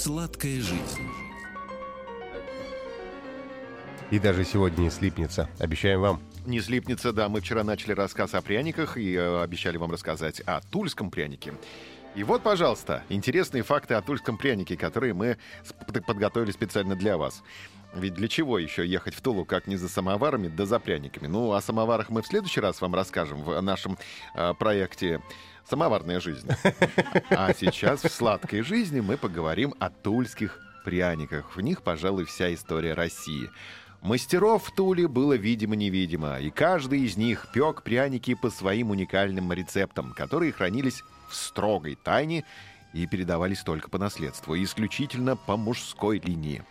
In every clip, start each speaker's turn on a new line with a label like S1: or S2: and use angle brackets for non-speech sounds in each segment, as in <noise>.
S1: Сладкая жизнь.
S2: И даже сегодня не слипнется. Обещаем вам.
S3: Не слипнется, да. Мы вчера начали рассказ о пряниках и э, обещали вам рассказать о тульском прянике. И вот, пожалуйста, интересные факты о тульском прянике, которые мы подготовили специально для вас. Ведь для чего еще ехать в Тулу, как не за самоварами, да за пряниками? Ну, о самоварах мы в следующий раз вам расскажем в нашем э, проекте «Самоварная жизнь». А сейчас в «Сладкой жизни» мы поговорим о тульских пряниках. В них, пожалуй, вся история России. Мастеров в Туле было видимо-невидимо, и каждый из них пек пряники по своим уникальным рецептам, которые хранились в строгой тайне и передавались только по наследству, исключительно по мужской линии.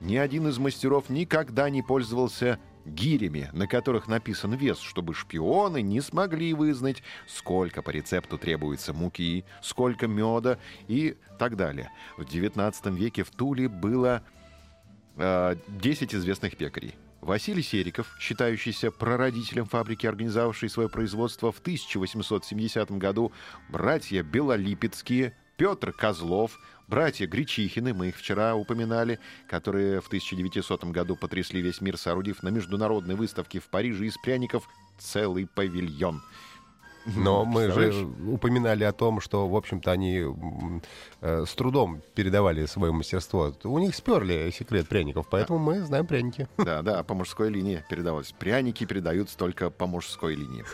S3: Ни один из мастеров никогда не пользовался гирями, на которых написан вес, чтобы шпионы не смогли вызнать, сколько по рецепту требуется муки, сколько меда и так далее. В XIX веке в Туле было 10 известных пекарей. Василий Сериков, считающийся прародителем фабрики, организовавший свое производство в 1870 году, братья Белолипецкие, Петр Козлов, братья Гречихины, мы их вчера упоминали, которые в 1900 году потрясли весь мир, соорудив на международной выставке в Париже из пряников целый павильон.
S2: Но мы же упоминали о том, что, в общем-то, они э, с трудом передавали свое мастерство. У них сперли секрет пряников, поэтому мы знаем пряники.
S3: Да, да, по мужской линии передавалось. Пряники передаются только по мужской линии.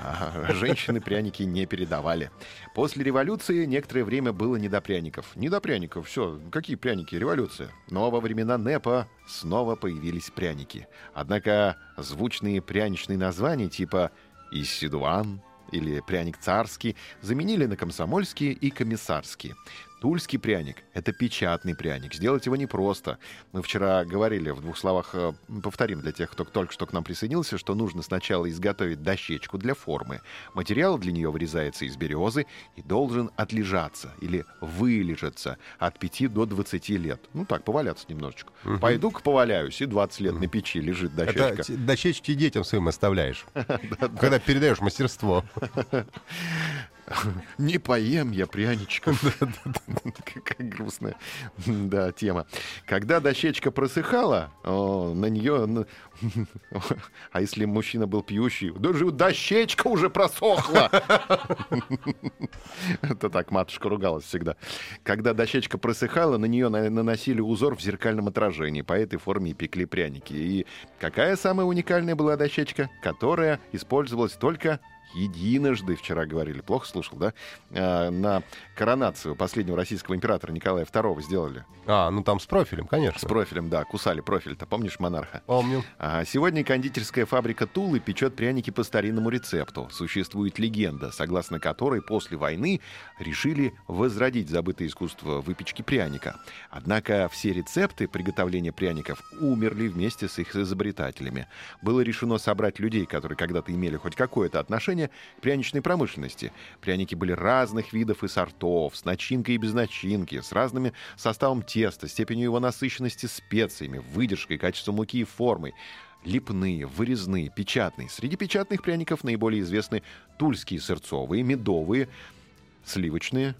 S3: А женщины пряники не передавали. После революции некоторое время было не до пряников. Не до пряников, все, какие пряники, революция. Но во времена НЭПа снова появились пряники. Однако звучные пряничные названия типа «Исидуан» или «Пряник царский» заменили на комсомольские и комиссарские. Тульский пряник — это печатный пряник. Сделать его непросто. Мы вчера говорили, в двух словах э, повторим для тех, кто только что к нам присоединился, что нужно сначала изготовить дощечку для формы. Материал для нее вырезается из березы и должен отлежаться или вылежаться от 5 до 20 лет. Ну так, поваляться немножечко. Пойду-ка поваляюсь, и 20 лет на печи лежит дощечка.
S2: Это дощечки детям своим оставляешь, <laughs> когда передаешь мастерство. <laughs> <laughs>
S3: Не поем я пряничков. <laughs> Какая грустная <laughs> да, тема. Когда дощечка просыхала, на нее... А если мужчина был пьющий, даже дощечка уже просохла. Это так матушка ругалась всегда. Когда дощечка просыхала, на нее на- наносили узор в зеркальном отражении. По этой форме и пекли пряники. И какая самая уникальная была дощечка? Которая использовалась только единожды, вчера говорили, плохо слушал, да? А, на коронацию последнего российского императора Николая II сделали.
S2: А, ну там с профилем,
S3: С
S2: конечно.
S3: профилем, да, кусали профиль-то, помнишь монарха?
S2: Помню.
S3: А сегодня кондитерская фабрика Тулы печет пряники по старинному рецепту. Существует легенда, согласно которой после войны решили возродить забытое искусство выпечки пряника. Однако все рецепты приготовления пряников умерли вместе с их изобретателями. Было решено собрать людей, которые когда-то имели хоть какое-то отношение к пряничной промышленности. Пряники были разных видов и сортов, с начинкой и без начинки, с разными составом теста, степенью его насыщенности специями, выдержкой, качеством муки и формой. Липные, вырезные, печатные. Среди печатных пряников наиболее известны тульские сырцовые, медовые, сливочные,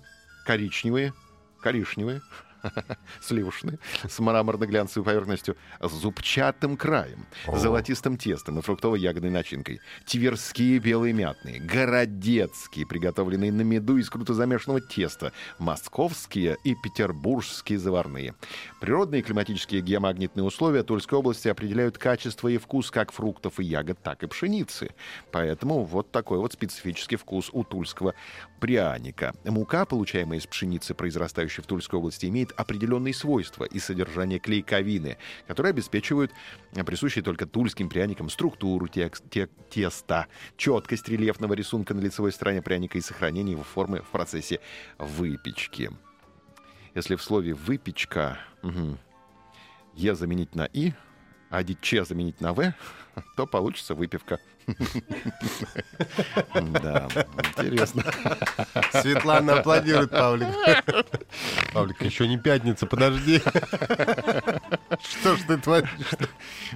S3: коричневые, коричневые, <laughs> сливочные, с мраморно-глянцевой поверхностью, с зубчатым краем, золотистым тестом и фруктово-ягодной начинкой, тверские белые мятные, городецкие, приготовленные на меду из круто замешанного теста, московские и петербургские заварные. Природные климатические геомагнитные условия Тульской области определяют качество и вкус как фруктов и ягод, так и пшеницы. Поэтому вот такой вот специфический вкус у тульского пряника. Мука, получаемая из пшеницы, произрастающей в Тульской области, имеет определенные свойства и содержание клейковины, которые обеспечивают э, присущие только тульским пряникам структуру теста, четкость рельефного рисунка на лицевой стороне пряника и сохранение его формы в процессе выпечки. Если в слове «выпечка» мгм, «е» заменить на «и», а «че» заменить на «в», то получится выпивка. Да, интересно.
S2: Светлана аплодирует Павлик. Павлик, еще не пятница, подожди. Что ж ты творишь?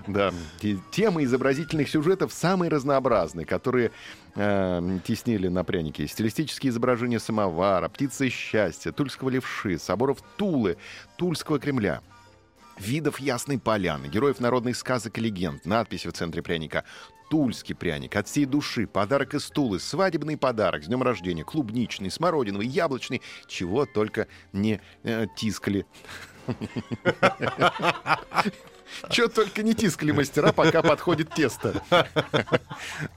S3: Да, те- темы изобразительных сюжетов самые разнообразные, которые э, теснили на прянике. Стилистические изображения самовара, птицы счастья, тульского левши, соборов Тулы, Тульского Кремля. Видов Ясной Поляны, героев народных сказок и легенд, надписи в центре пряника. Тульский пряник, от всей души, подарок из Тулы, свадебный подарок, с днем рождения, клубничный, смородиновый, яблочный, чего только не э, тискали. <laughs> Чего только не тискали мастера, пока подходит тесто.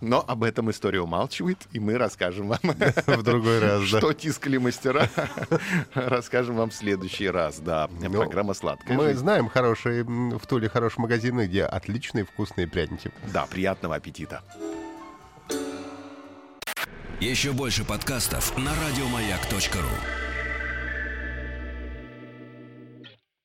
S3: Но об этом история умалчивает, и мы расскажем вам,
S2: В другой раз, да.
S3: что тискали мастера. Расскажем вам в следующий раз. Да, программа «Сладкая
S2: Мы
S3: жизнь».
S2: знаем хорошие в Туле хорошие магазины, где отличные вкусные пряники.
S3: Да, приятного аппетита.
S1: Еще больше подкастов на радиомаяк.ру.